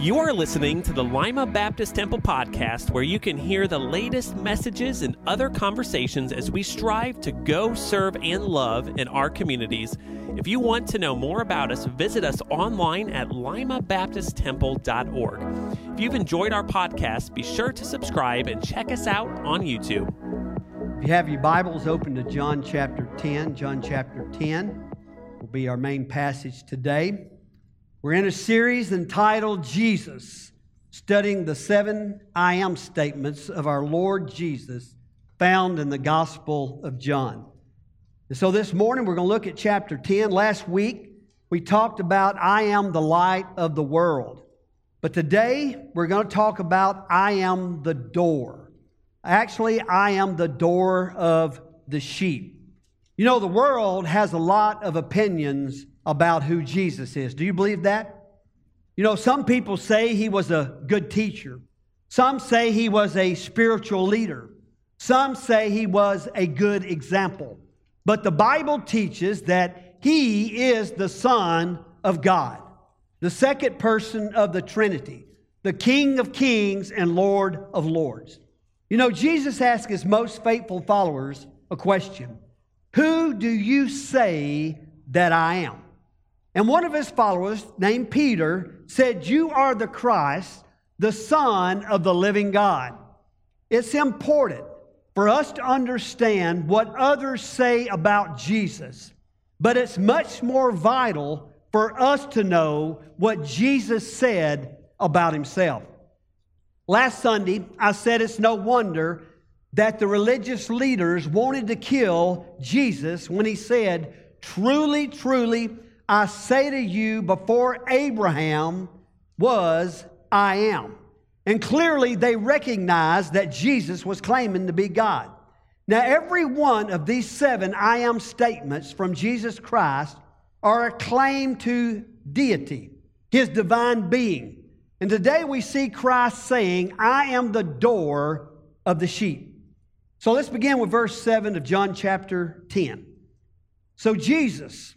You are listening to the Lima Baptist Temple podcast, where you can hear the latest messages and other conversations as we strive to go, serve, and love in our communities. If you want to know more about us, visit us online at limabaptisttemple.org. If you've enjoyed our podcast, be sure to subscribe and check us out on YouTube. If you have your Bibles open to John chapter 10, John chapter 10 will be our main passage today. We're in a series entitled Jesus, studying the seven I am statements of our Lord Jesus found in the Gospel of John. And so this morning we're going to look at chapter 10. Last week we talked about I am the light of the world. But today we're going to talk about I am the door. Actually, I am the door of the sheep. You know, the world has a lot of opinions about who Jesus is. Do you believe that? You know, some people say he was a good teacher. Some say he was a spiritual leader. Some say he was a good example. But the Bible teaches that he is the Son of God, the second person of the Trinity, the King of kings and Lord of lords. You know, Jesus asked his most faithful followers a question Who do you say that I am? And one of his followers, named Peter, said, You are the Christ, the Son of the living God. It's important for us to understand what others say about Jesus, but it's much more vital for us to know what Jesus said about himself. Last Sunday, I said it's no wonder that the religious leaders wanted to kill Jesus when he said, Truly, truly, I say to you, before Abraham was, I am. And clearly they recognized that Jesus was claiming to be God. Now, every one of these seven I am statements from Jesus Christ are a claim to deity, his divine being. And today we see Christ saying, I am the door of the sheep. So let's begin with verse 7 of John chapter 10. So Jesus,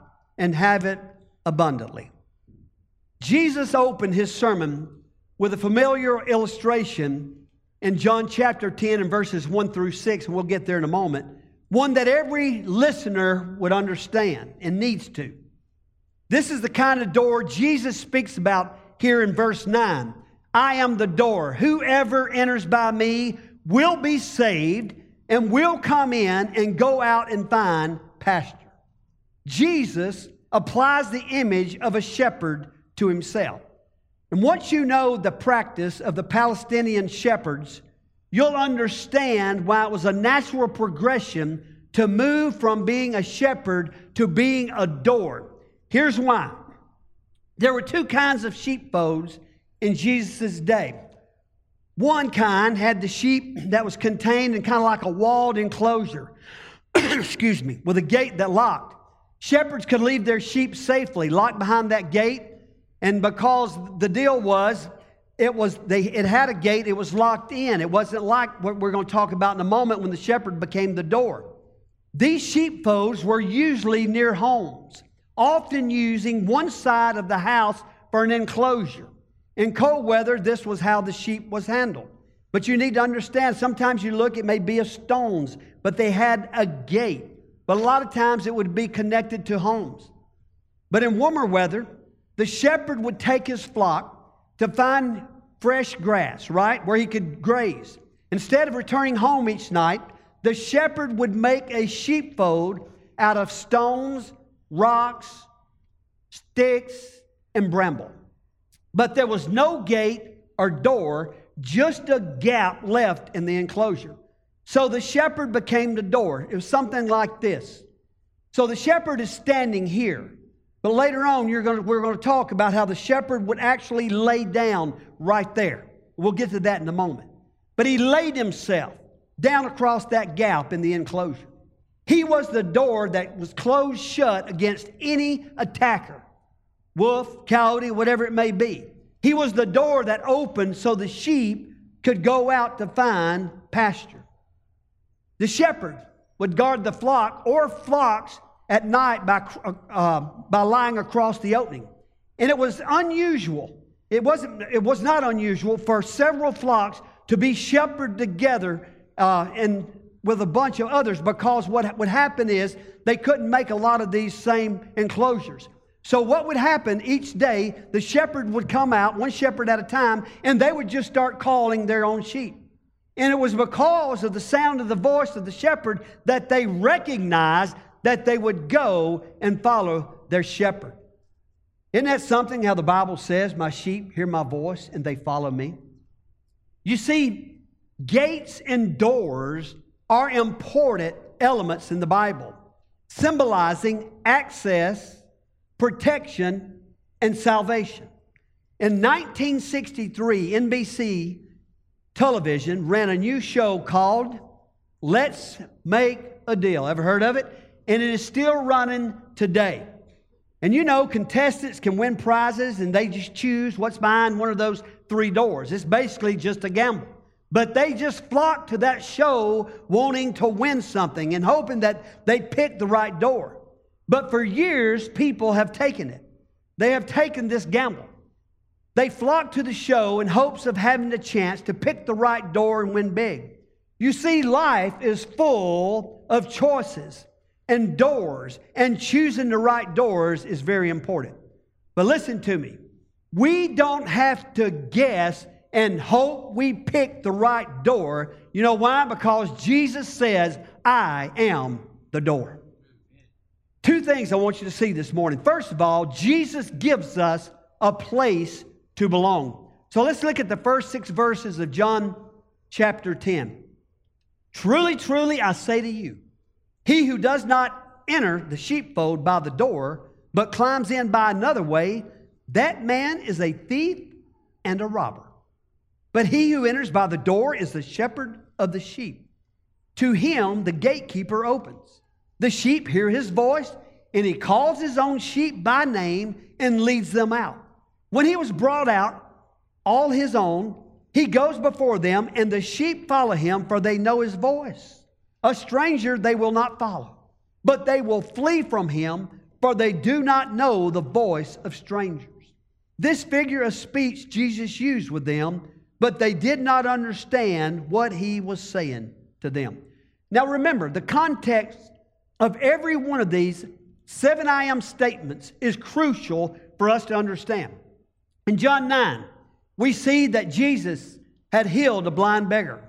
and have it abundantly. Jesus opened his sermon with a familiar illustration in John chapter 10 and verses 1 through 6, and we'll get there in a moment. One that every listener would understand and needs to. This is the kind of door Jesus speaks about here in verse 9. I am the door. Whoever enters by me will be saved and will come in and go out and find pasture. Jesus applies the image of a shepherd to himself. And once you know the practice of the Palestinian shepherds, you'll understand why it was a natural progression to move from being a shepherd to being a door. Here's why. There were two kinds of sheepfolds in Jesus' day. One kind had the sheep that was contained in kind of like a walled enclosure, excuse me, with a gate that locked. Shepherds could leave their sheep safely, locked behind that gate, and because the deal was, it was they it had a gate, it was locked in. It wasn't like what we're going to talk about in a moment when the shepherd became the door. These sheepfolds were usually near homes, often using one side of the house for an enclosure. In cold weather, this was how the sheep was handled. But you need to understand, sometimes you look, it may be a stones, but they had a gate. But a lot of times it would be connected to homes. But in warmer weather, the shepherd would take his flock to find fresh grass, right, where he could graze. Instead of returning home each night, the shepherd would make a sheepfold out of stones, rocks, sticks, and bramble. But there was no gate or door, just a gap left in the enclosure. So the shepherd became the door. It was something like this. So the shepherd is standing here. But later on, to, we're going to talk about how the shepherd would actually lay down right there. We'll get to that in a moment. But he laid himself down across that gap in the enclosure. He was the door that was closed shut against any attacker wolf, coyote, whatever it may be. He was the door that opened so the sheep could go out to find pasture. The shepherd would guard the flock or flocks at night by, uh, by lying across the opening. And it was unusual. It, wasn't, it was not unusual for several flocks to be shepherded together uh, and with a bunch of others because what would happen is they couldn't make a lot of these same enclosures. So, what would happen each day, the shepherd would come out, one shepherd at a time, and they would just start calling their own sheep. And it was because of the sound of the voice of the shepherd that they recognized that they would go and follow their shepherd. Isn't that something how the Bible says, My sheep hear my voice and they follow me? You see, gates and doors are important elements in the Bible, symbolizing access, protection, and salvation. In 1963, NBC television ran a new show called Let's Make a Deal. Ever heard of it? And it is still running today. And you know, contestants can win prizes and they just choose what's behind one of those three doors. It's basically just a gamble. But they just flock to that show wanting to win something and hoping that they pick the right door. But for years, people have taken it. They have taken this gamble. They flock to the show in hopes of having the chance to pick the right door and win big. You see, life is full of choices and doors, and choosing the right doors is very important. But listen to me. We don't have to guess and hope we pick the right door. You know why? Because Jesus says, I am the door. Two things I want you to see this morning. First of all, Jesus gives us a place to belong. So let's look at the first six verses of John chapter 10. Truly, truly, I say to you, he who does not enter the sheepfold by the door, but climbs in by another way, that man is a thief and a robber. But he who enters by the door is the shepherd of the sheep. To him the gatekeeper opens. The sheep hear his voice, and he calls his own sheep by name and leads them out. When he was brought out, all his own, he goes before them, and the sheep follow him, for they know his voice. A stranger they will not follow, but they will flee from him, for they do not know the voice of strangers. This figure of speech Jesus used with them, but they did not understand what he was saying to them. Now remember, the context of every one of these seven I am statements is crucial for us to understand. In John 9, we see that Jesus had healed a blind beggar.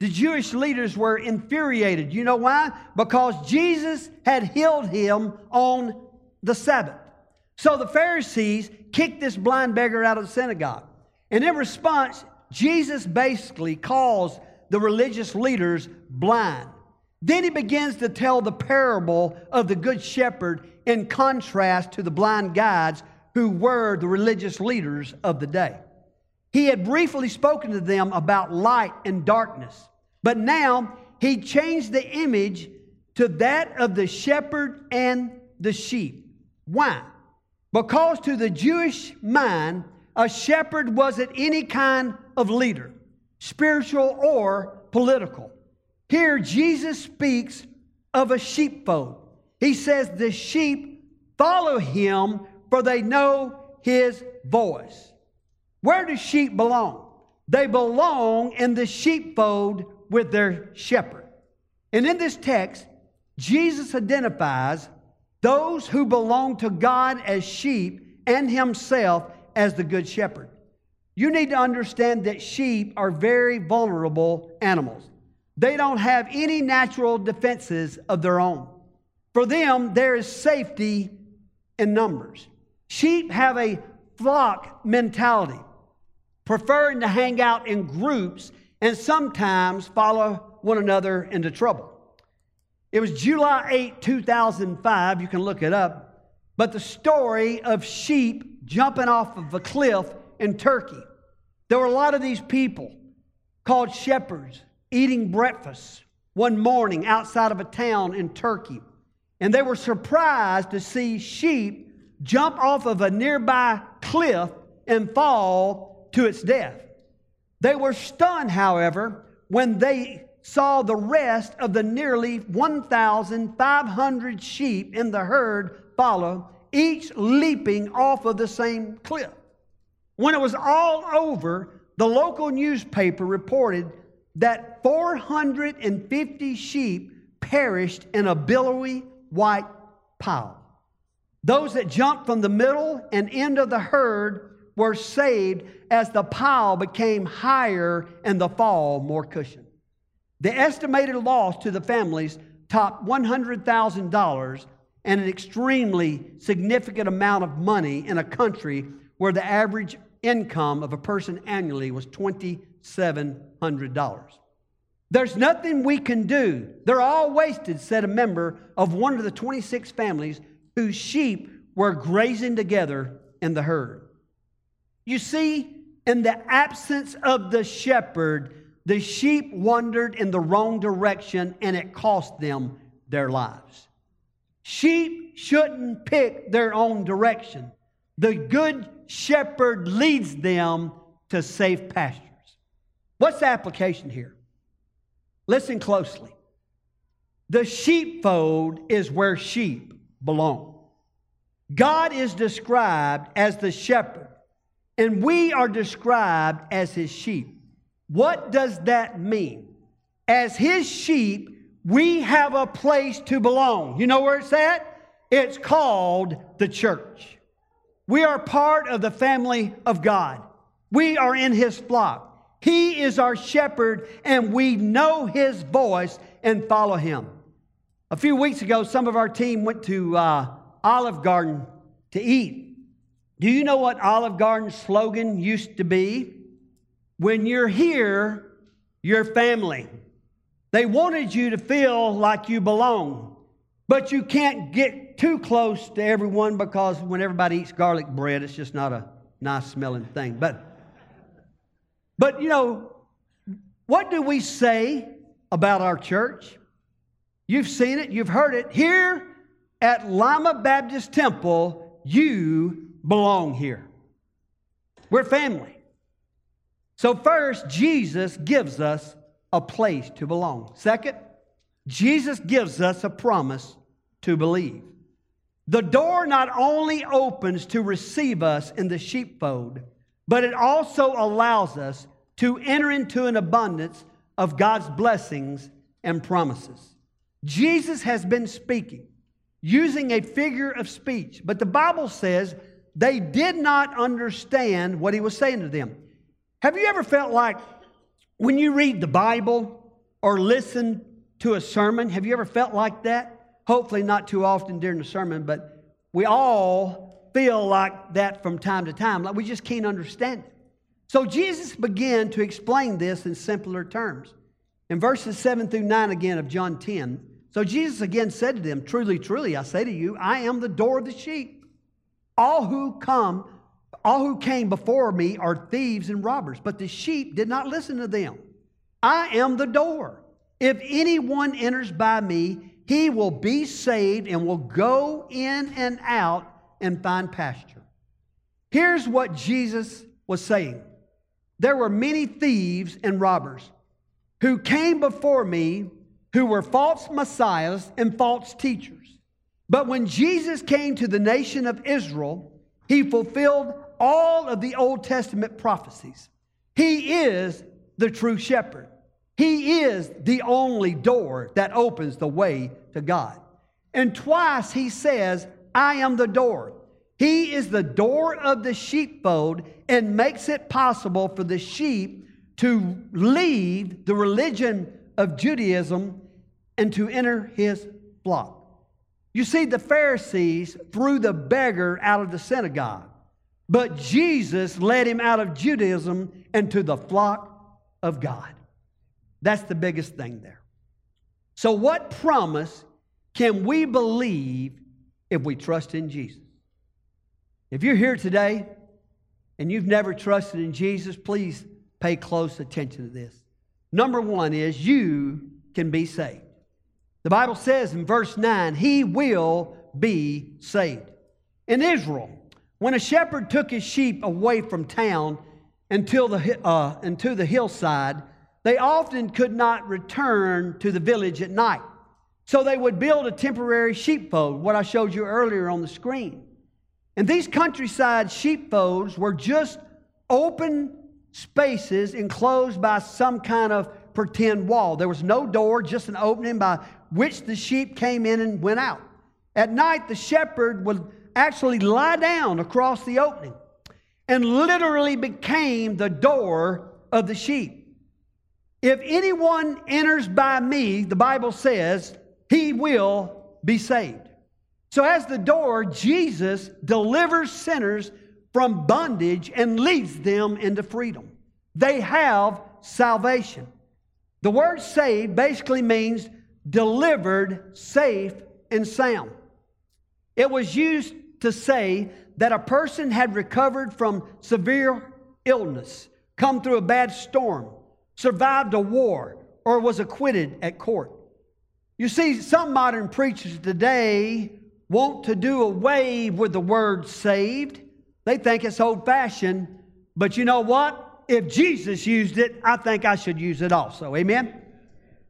The Jewish leaders were infuriated. You know why? Because Jesus had healed him on the Sabbath. So the Pharisees kicked this blind beggar out of the synagogue. And in response, Jesus basically calls the religious leaders blind. Then he begins to tell the parable of the Good Shepherd in contrast to the blind guides who were the religious leaders of the day. He had briefly spoken to them about light and darkness, but now he changed the image to that of the shepherd and the sheep. Why? Because to the Jewish mind, a shepherd wasn't any kind of leader, spiritual or political. Here, Jesus speaks of a sheepfold. He says the sheep follow him for they know his voice. Where do sheep belong? They belong in the sheepfold with their shepherd. And in this text, Jesus identifies those who belong to God as sheep and himself as the good shepherd. You need to understand that sheep are very vulnerable animals. They don't have any natural defenses of their own. For them, there is safety in numbers. Sheep have a flock mentality, preferring to hang out in groups and sometimes follow one another into trouble. It was July 8, 2005, you can look it up. but the story of sheep jumping off of a cliff in Turkey. There were a lot of these people called shepherds eating breakfast one morning outside of a town in Turkey. And they were surprised to see sheep jump off of a nearby cliff and fall to its death. They were stunned, however, when they saw the rest of the nearly 1,500 sheep in the herd follow, each leaping off of the same cliff. When it was all over, the local newspaper reported that 450 sheep perished in a billowy white pile. Those that jumped from the middle and end of the herd were saved as the pile became higher and the fall more cushioned. The estimated loss to the families topped $100,000 and an extremely significant amount of money in a country where the average income of a person annually was $2,700. There's nothing we can do. They're all wasted, said a member of one of the 26 families whose sheep were grazing together in the herd. You see, in the absence of the shepherd, the sheep wandered in the wrong direction and it cost them their lives. Sheep shouldn't pick their own direction. The good shepherd leads them to safe pastures. What's the application here? Listen closely. The sheepfold is where sheep belong. God is described as the shepherd, and we are described as his sheep. What does that mean? As his sheep, we have a place to belong. You know where it's at? It's called the church. We are part of the family of God. We are in his flock. He is our shepherd, and we know his voice and follow him. A few weeks ago, some of our team went to uh, Olive Garden to eat. Do you know what Olive Garden's slogan used to be? When you're here, you're family. They wanted you to feel like you belong, but you can't get too close to everyone because when everybody eats garlic bread, it's just not a nice smelling thing. But, but you know, what do we say about our church? You've seen it, you've heard it. Here at Lima Baptist Temple, you belong here. We're family. So, first, Jesus gives us a place to belong. Second, Jesus gives us a promise to believe. The door not only opens to receive us in the sheepfold, but it also allows us to enter into an abundance of God's blessings and promises. Jesus has been speaking using a figure of speech, but the Bible says they did not understand what he was saying to them. Have you ever felt like when you read the Bible or listen to a sermon, have you ever felt like that? Hopefully, not too often during the sermon, but we all feel like that from time to time, like we just can't understand it. So Jesus began to explain this in simpler terms. In verses 7 through 9 again of John 10, so Jesus again said to them, Truly, truly, I say to you, I am the door of the sheep. All who come, all who came before me are thieves and robbers, but the sheep did not listen to them. I am the door. If anyone enters by me, he will be saved and will go in and out and find pasture. Here's what Jesus was saying There were many thieves and robbers who came before me who were false messiahs and false teachers. But when Jesus came to the nation of Israel, he fulfilled all of the Old Testament prophecies. He is the true shepherd. He is the only door that opens the way to God. And twice he says, I am the door. He is the door of the sheepfold and makes it possible for the sheep to leave the religion of Judaism and to enter his flock. You see, the Pharisees threw the beggar out of the synagogue, but Jesus led him out of Judaism into the flock of God. That's the biggest thing there. So, what promise can we believe if we trust in Jesus? If you're here today and you've never trusted in Jesus, please pay close attention to this. Number one is you can be saved. The Bible says in verse 9, He will be saved. In Israel, when a shepherd took his sheep away from town until the, uh, into the hillside, they often could not return to the village at night. So they would build a temporary sheepfold, what I showed you earlier on the screen. And these countryside sheepfolds were just open spaces enclosed by some kind of pretend wall. There was no door, just an opening by which the sheep came in and went out. At night, the shepherd would actually lie down across the opening and literally became the door of the sheep. If anyone enters by me, the Bible says, he will be saved. So, as the door, Jesus delivers sinners from bondage and leads them into freedom. They have salvation. The word saved basically means delivered safe and sound. It was used to say that a person had recovered from severe illness, come through a bad storm, survived a war, or was acquitted at court. You see, some modern preachers today want to do away with the word saved. They think it's old fashioned. But you know what? If Jesus used it, I think I should use it also. Amen?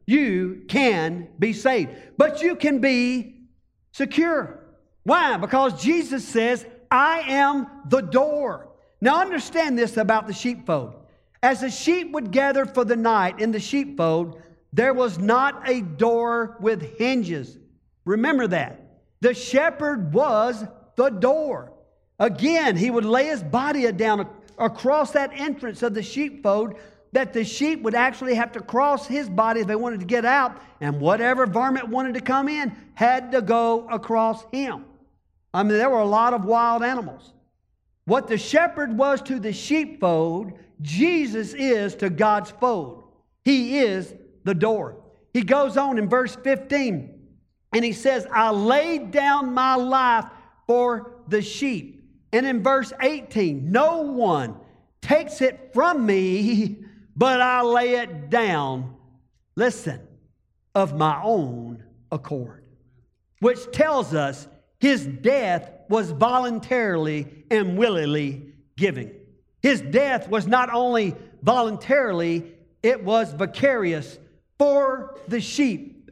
You can be saved, but you can be secure. Why? Because Jesus says, I am the door. Now understand this about the sheepfold. As the sheep would gather for the night in the sheepfold, there was not a door with hinges. Remember that. The shepherd was the door. Again, he would lay his body down across that entrance of the sheepfold that the sheep would actually have to cross his body if they wanted to get out, and whatever varmint wanted to come in had to go across him. I mean, there were a lot of wild animals. What the shepherd was to the sheepfold, Jesus is to God's fold. He is the door. He goes on in verse 15 and he says, I laid down my life for the sheep. And in verse 18, no one takes it from me, but I lay it down, listen, of my own accord. Which tells us his death was voluntarily and willingly giving. His death was not only voluntarily, it was vicarious for the sheep.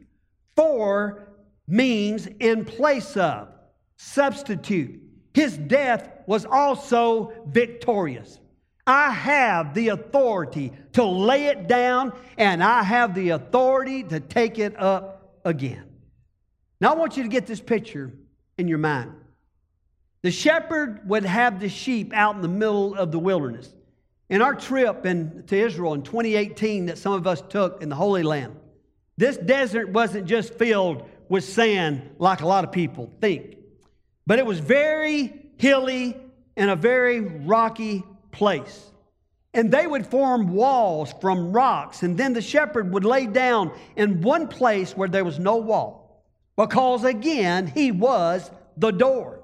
For means in place of, substitute. His death was also victorious. I have the authority to lay it down, and I have the authority to take it up again. Now, I want you to get this picture in your mind. The shepherd would have the sheep out in the middle of the wilderness. In our trip in, to Israel in 2018 that some of us took in the Holy Land, this desert wasn't just filled with sand like a lot of people think, but it was very hilly and a very rocky place. And they would form walls from rocks, and then the shepherd would lay down in one place where there was no wall, because again, he was the door.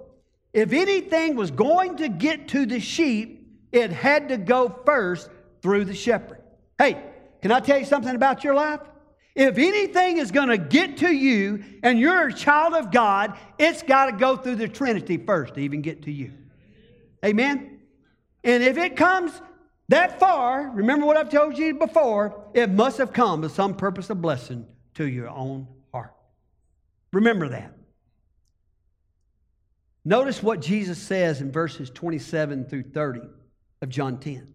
If anything was going to get to the sheep, it had to go first through the shepherd. Hey, can I tell you something about your life? If anything is going to get to you and you're a child of God, it's got to go through the Trinity first to even get to you. Amen? And if it comes that far, remember what I've told you before, it must have come with some purpose of blessing to your own heart. Remember that. Notice what Jesus says in verses 27 through 30 of John 10.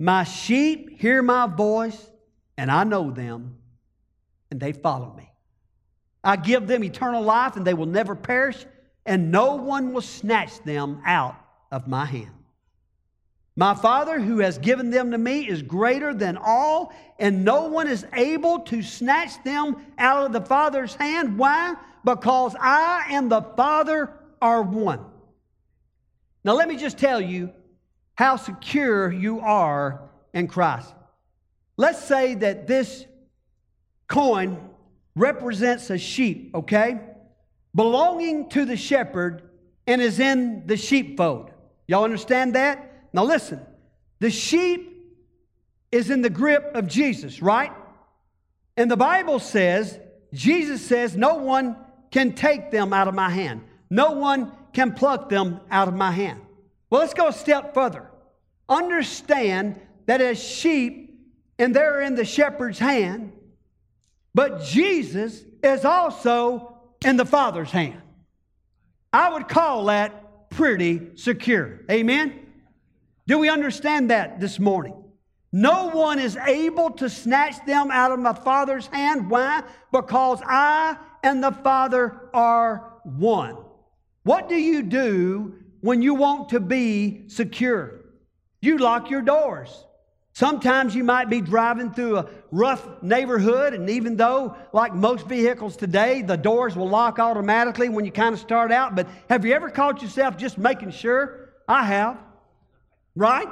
My sheep hear my voice, and I know them, and they follow me. I give them eternal life, and they will never perish, and no one will snatch them out of my hand. My Father, who has given them to me, is greater than all, and no one is able to snatch them out of the Father's hand. Why? Because I and the Father are one. Now, let me just tell you how secure you are in Christ. Let's say that this coin represents a sheep, okay? Belonging to the shepherd and is in the sheepfold. Y'all understand that? Now listen, the sheep is in the grip of Jesus, right? And the Bible says, Jesus says, no one can take them out of my hand. No one can pluck them out of my hand. Well, let's go a step further. Understand that as sheep, and they're in the shepherd's hand, but Jesus is also in the Father's hand. I would call that pretty secure. Amen? Do we understand that this morning? No one is able to snatch them out of my Father's hand. Why? Because I and the Father are one. What do you do when you want to be secure? You lock your doors. Sometimes you might be driving through a rough neighborhood, and even though, like most vehicles today, the doors will lock automatically when you kind of start out, but have you ever caught yourself just making sure? I have. Right?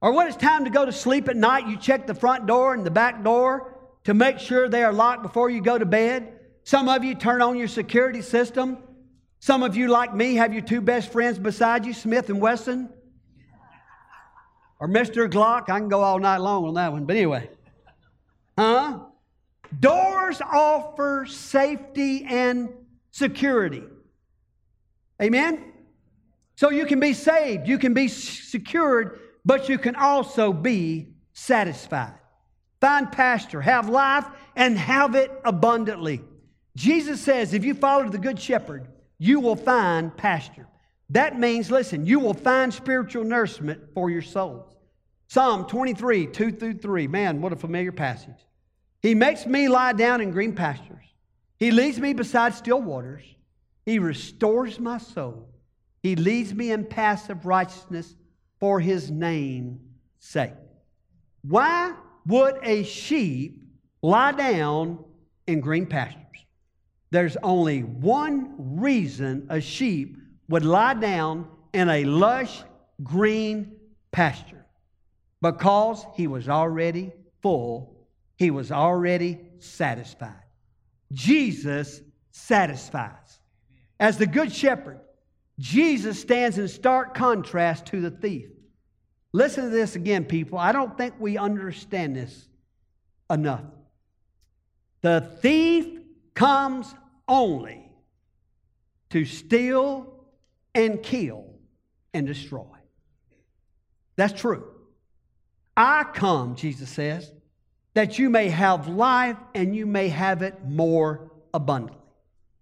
Or when it's time to go to sleep at night, you check the front door and the back door to make sure they are locked before you go to bed. Some of you turn on your security system. Some of you, like me, have your two best friends beside you, Smith and Wesson. Or Mr. Glock. I can go all night long on that one. But anyway. Huh? Doors offer safety and security. Amen? So you can be saved, you can be secured but you can also be satisfied. Find pasture, have life, and have it abundantly. Jesus says if you follow the Good Shepherd, you will find pasture. That means, listen, you will find spiritual nourishment for your souls. Psalm 23, 2 through 3. Man, what a familiar passage. He makes me lie down in green pastures. He leads me beside still waters. He restores my soul. He leads me in paths of righteousness for his name's sake. Why would a sheep lie down in green pastures? There's only one reason a sheep would lie down in a lush green pasture because he was already full, he was already satisfied. Jesus satisfies. As the Good Shepherd, Jesus stands in stark contrast to the thief. Listen to this again, people. I don't think we understand this enough. The thief comes only to steal and kill and destroy. That's true. I come, Jesus says, that you may have life and you may have it more abundantly.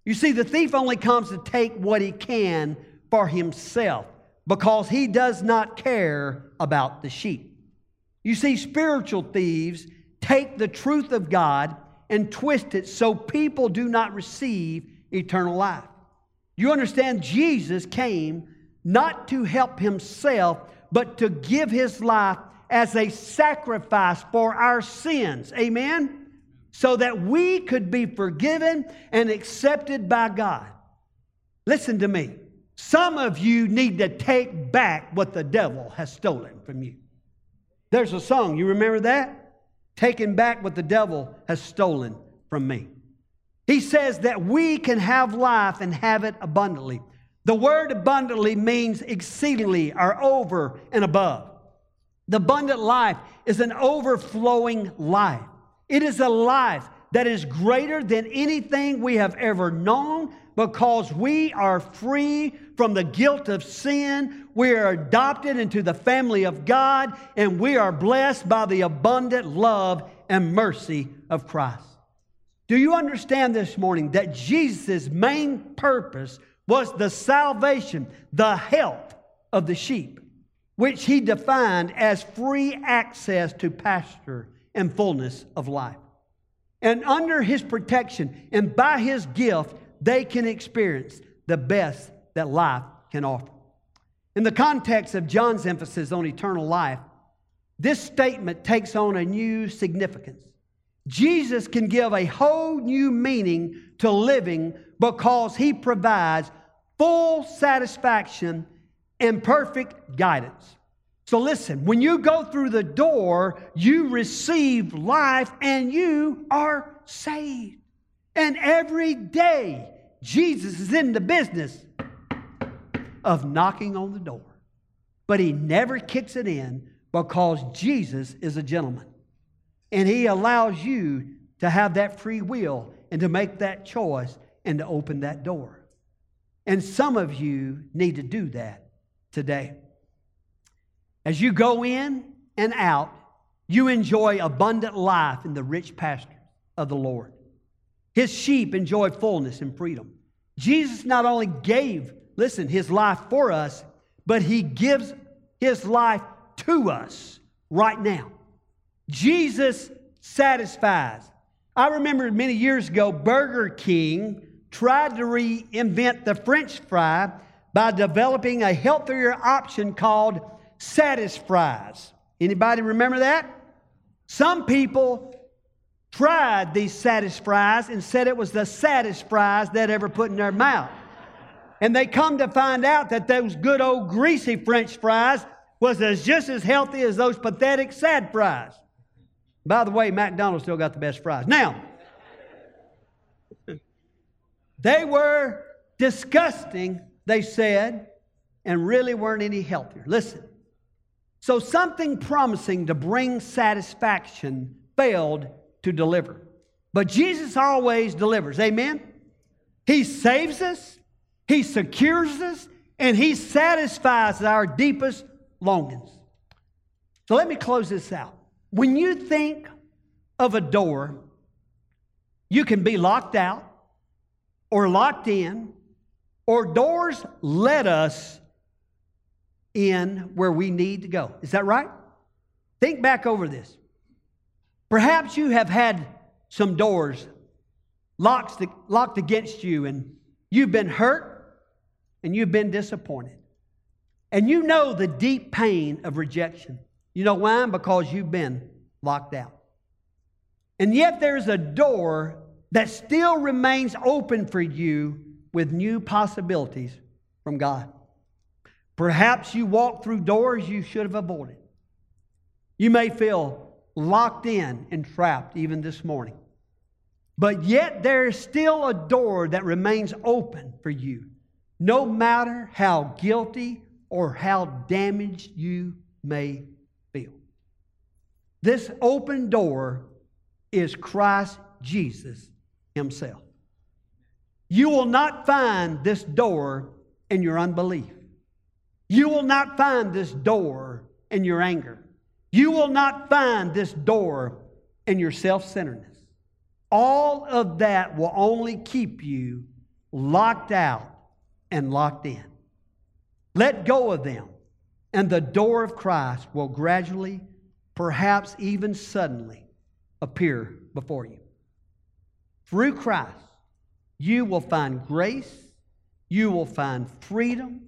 You see, the thief only comes to take what he can for himself because he does not care about the sheep. You see, spiritual thieves take the truth of God and twist it so people do not receive eternal life. You understand, Jesus came not to help himself, but to give his life as a sacrifice for our sins. Amen? so that we could be forgiven and accepted by God. Listen to me. Some of you need to take back what the devil has stolen from you. There's a song, you remember that? Taking back what the devil has stolen from me. He says that we can have life and have it abundantly. The word abundantly means exceedingly or over and above. The abundant life is an overflowing life. It is a life that is greater than anything we have ever known because we are free from the guilt of sin. We are adopted into the family of God and we are blessed by the abundant love and mercy of Christ. Do you understand this morning that Jesus' main purpose was the salvation, the health of the sheep, which he defined as free access to pasture and fullness of life. And under his protection and by his gift, they can experience the best that life can offer. In the context of John's emphasis on eternal life, this statement takes on a new significance. Jesus can give a whole new meaning to living because he provides full satisfaction and perfect guidance. So listen, when you go through the door, you receive life and you are saved. And every day, Jesus is in the business of knocking on the door. But he never kicks it in because Jesus is a gentleman. And he allows you to have that free will and to make that choice and to open that door. And some of you need to do that today. As you go in and out, you enjoy abundant life in the rich pasture of the Lord. His sheep enjoy fullness and freedom. Jesus not only gave, listen, his life for us, but he gives his life to us right now. Jesus satisfies. I remember many years ago, Burger King tried to reinvent the French fry by developing a healthier option called Satisfries. Anybody remember that? Some people tried these Satisfries and said it was the saddest fries they'd ever put in their mouth. And they come to find out that those good old greasy French fries was as just as healthy as those pathetic sad fries. By the way, McDonald's still got the best fries. Now, they were disgusting, they said, and really weren't any healthier. Listen. So, something promising to bring satisfaction failed to deliver. But Jesus always delivers. Amen? He saves us, He secures us, and He satisfies our deepest longings. So let me close this out. When you think of a door, you can be locked out or locked in, or doors let us in where we need to go. Is that right? Think back over this. Perhaps you have had some doors locked, locked against you and you've been hurt and you've been disappointed. And you know the deep pain of rejection. You know why? Because you've been locked out. And yet there's a door that still remains open for you with new possibilities from God. Perhaps you walk through doors you should have avoided. You may feel locked in and trapped even this morning. But yet there is still a door that remains open for you, no matter how guilty or how damaged you may. This open door is Christ Jesus Himself. You will not find this door in your unbelief. You will not find this door in your anger. You will not find this door in your self centeredness. All of that will only keep you locked out and locked in. Let go of them, and the door of Christ will gradually, perhaps even suddenly, appear before you. Through Christ, you will find grace, you will find freedom,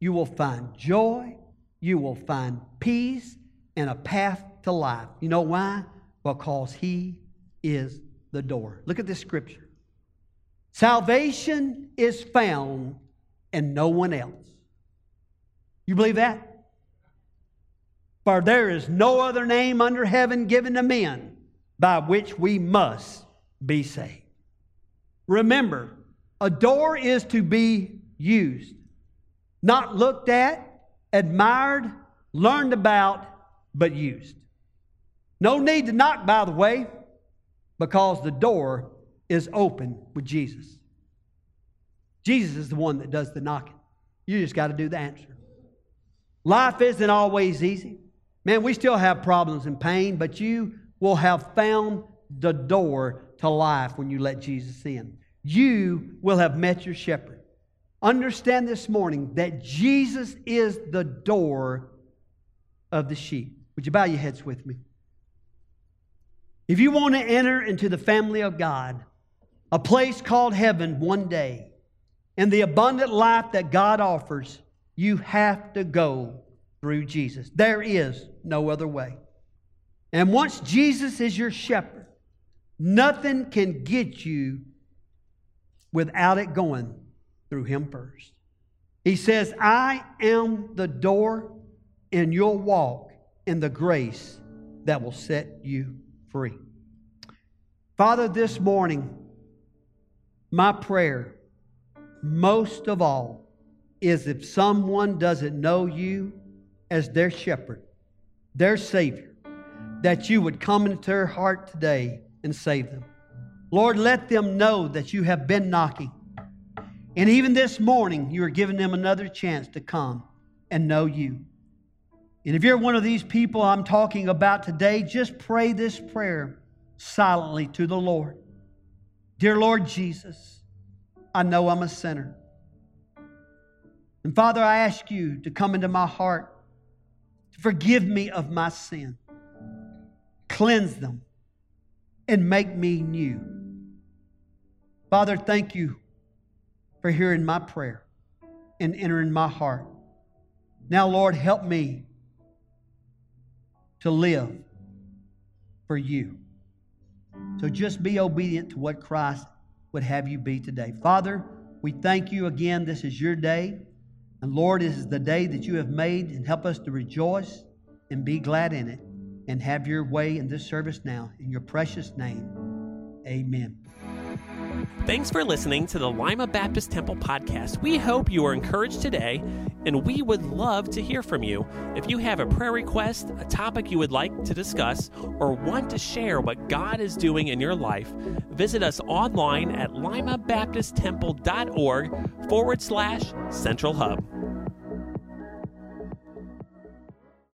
you will find joy, you will find peace, and a path to life. You know why? Because He is the door. Look at this scripture. Salvation is found in no one else. You believe that? For there is no other name under heaven given to men by which we must be saved. Remember, a door is to be used, not looked at, admired, learned about, but used. No need to knock, by the way, because the door is open with Jesus. Jesus is the one that does the knocking. You just got to do the answer. Life isn't always easy. Man, we still have problems and pain, but you will have found the door to life when you let Jesus in. You will have met your shepherd. Understand this morning that Jesus is the door of the sheep. Would you bow your heads with me? If you want to enter into the family of God, a place called heaven one day, and the abundant life that God offers, you have to go through Jesus. There is no other way. And once Jesus is your shepherd, nothing can get you without it going through him first. He says, I am the door, and you'll walk in the grace that will set you free. Father, this morning, my prayer, most of all, is if someone doesn't know you as their shepherd, their Savior, that you would come into their heart today and save them. Lord, let them know that you have been knocking. And even this morning, you are giving them another chance to come and know you. And if you're one of these people I'm talking about today, just pray this prayer silently to the Lord. Dear Lord Jesus, I know I'm a sinner. And Father, I ask you to come into my heart, forgive me of my sin, cleanse them, and make me new. Father, thank you for hearing my prayer and entering my heart. Now, Lord, help me to live for you. So just be obedient to what Christ would have you be today. Father, we thank you again. This is your day. And Lord, this is the day that you have made, and help us to rejoice and be glad in it and have your way in this service now. In your precious name, amen. Thanks for listening to the Lima Baptist Temple podcast. We hope you are encouraged today, and we would love to hear from you. If you have a prayer request, a topic you would like to discuss, or want to share what God is doing in your life, visit us online at limabaptisttemple.org forward slash central hub.